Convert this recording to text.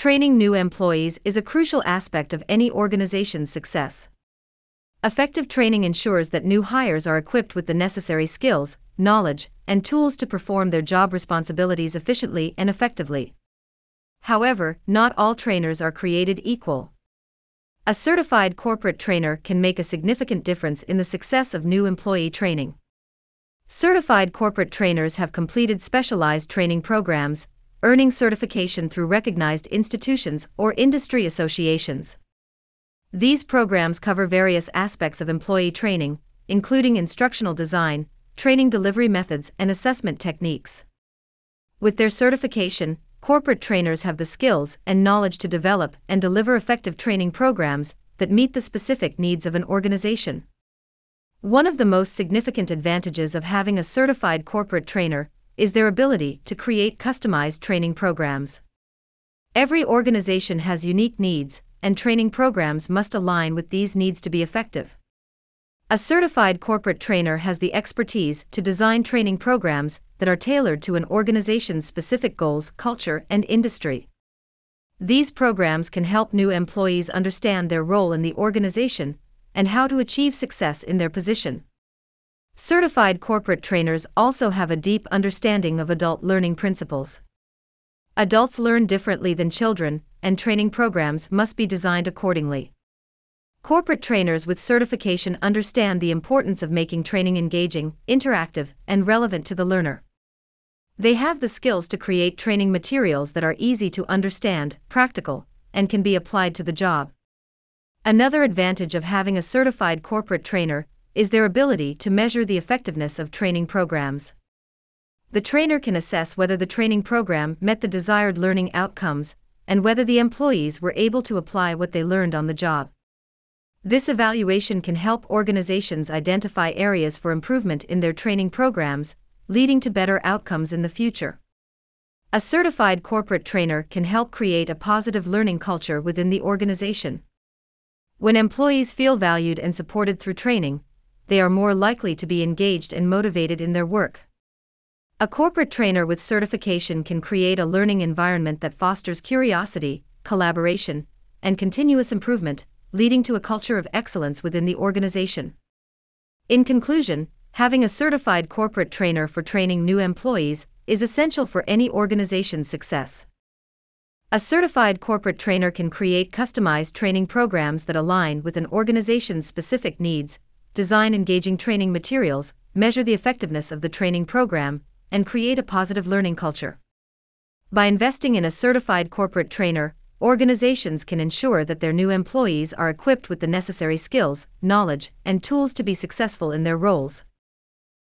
Training new employees is a crucial aspect of any organization's success. Effective training ensures that new hires are equipped with the necessary skills, knowledge, and tools to perform their job responsibilities efficiently and effectively. However, not all trainers are created equal. A certified corporate trainer can make a significant difference in the success of new employee training. Certified corporate trainers have completed specialized training programs, earning certification through recognized institutions or industry associations. These programs cover various aspects of employee training, including instructional design, training delivery methods, and assessment techniques. With their certification, corporate trainers have the skills and knowledge to develop and deliver effective training programs that meet the specific needs of an organization. One of the most significant advantages of having a certified corporate trainer is their ability to create customized training programs. Every organization has unique needs, and training programs must align with these needs to be effective. A certified corporate trainer has the expertise to design training programs that are tailored to an organization's specific goals, culture, and industry. These programs can help new employees understand their role in the organization and how to achieve success in their position. Certified corporate trainers also have a deep understanding of adult learning principles. Adults learn differently than children, and training programs must be designed accordingly. Corporate trainers with certification understand the importance of making training engaging, interactive, and relevant to the learner. They have the skills to create training materials that are easy to understand, practical, and can be applied to the job. Another advantage of having a certified corporate trainer is their ability to measure the effectiveness of training programs. The trainer can assess whether the training program met the desired learning outcomes and whether the employees were able to apply what they learned on the job. This evaluation can help organizations identify areas for improvement in their training programs, leading to better outcomes in the future. A certified corporate trainer can help create a positive learning culture within the organization. When employees feel valued and supported through training, they are more likely to be engaged and motivated in their work. A corporate trainer with certification can create a learning environment that fosters curiosity, collaboration, and continuous improvement, leading to a culture of excellence within the organization. In conclusion, having a certified corporate trainer for training new employees is essential for any organization's success. A certified corporate trainer can create customized training programs that align with an organization's specific needs, design engaging training materials, measure the effectiveness of the training program, and create a positive learning culture. By investing in a certified corporate trainer, organizations can ensure that their new employees are equipped with the necessary skills, knowledge, and tools to be successful in their roles.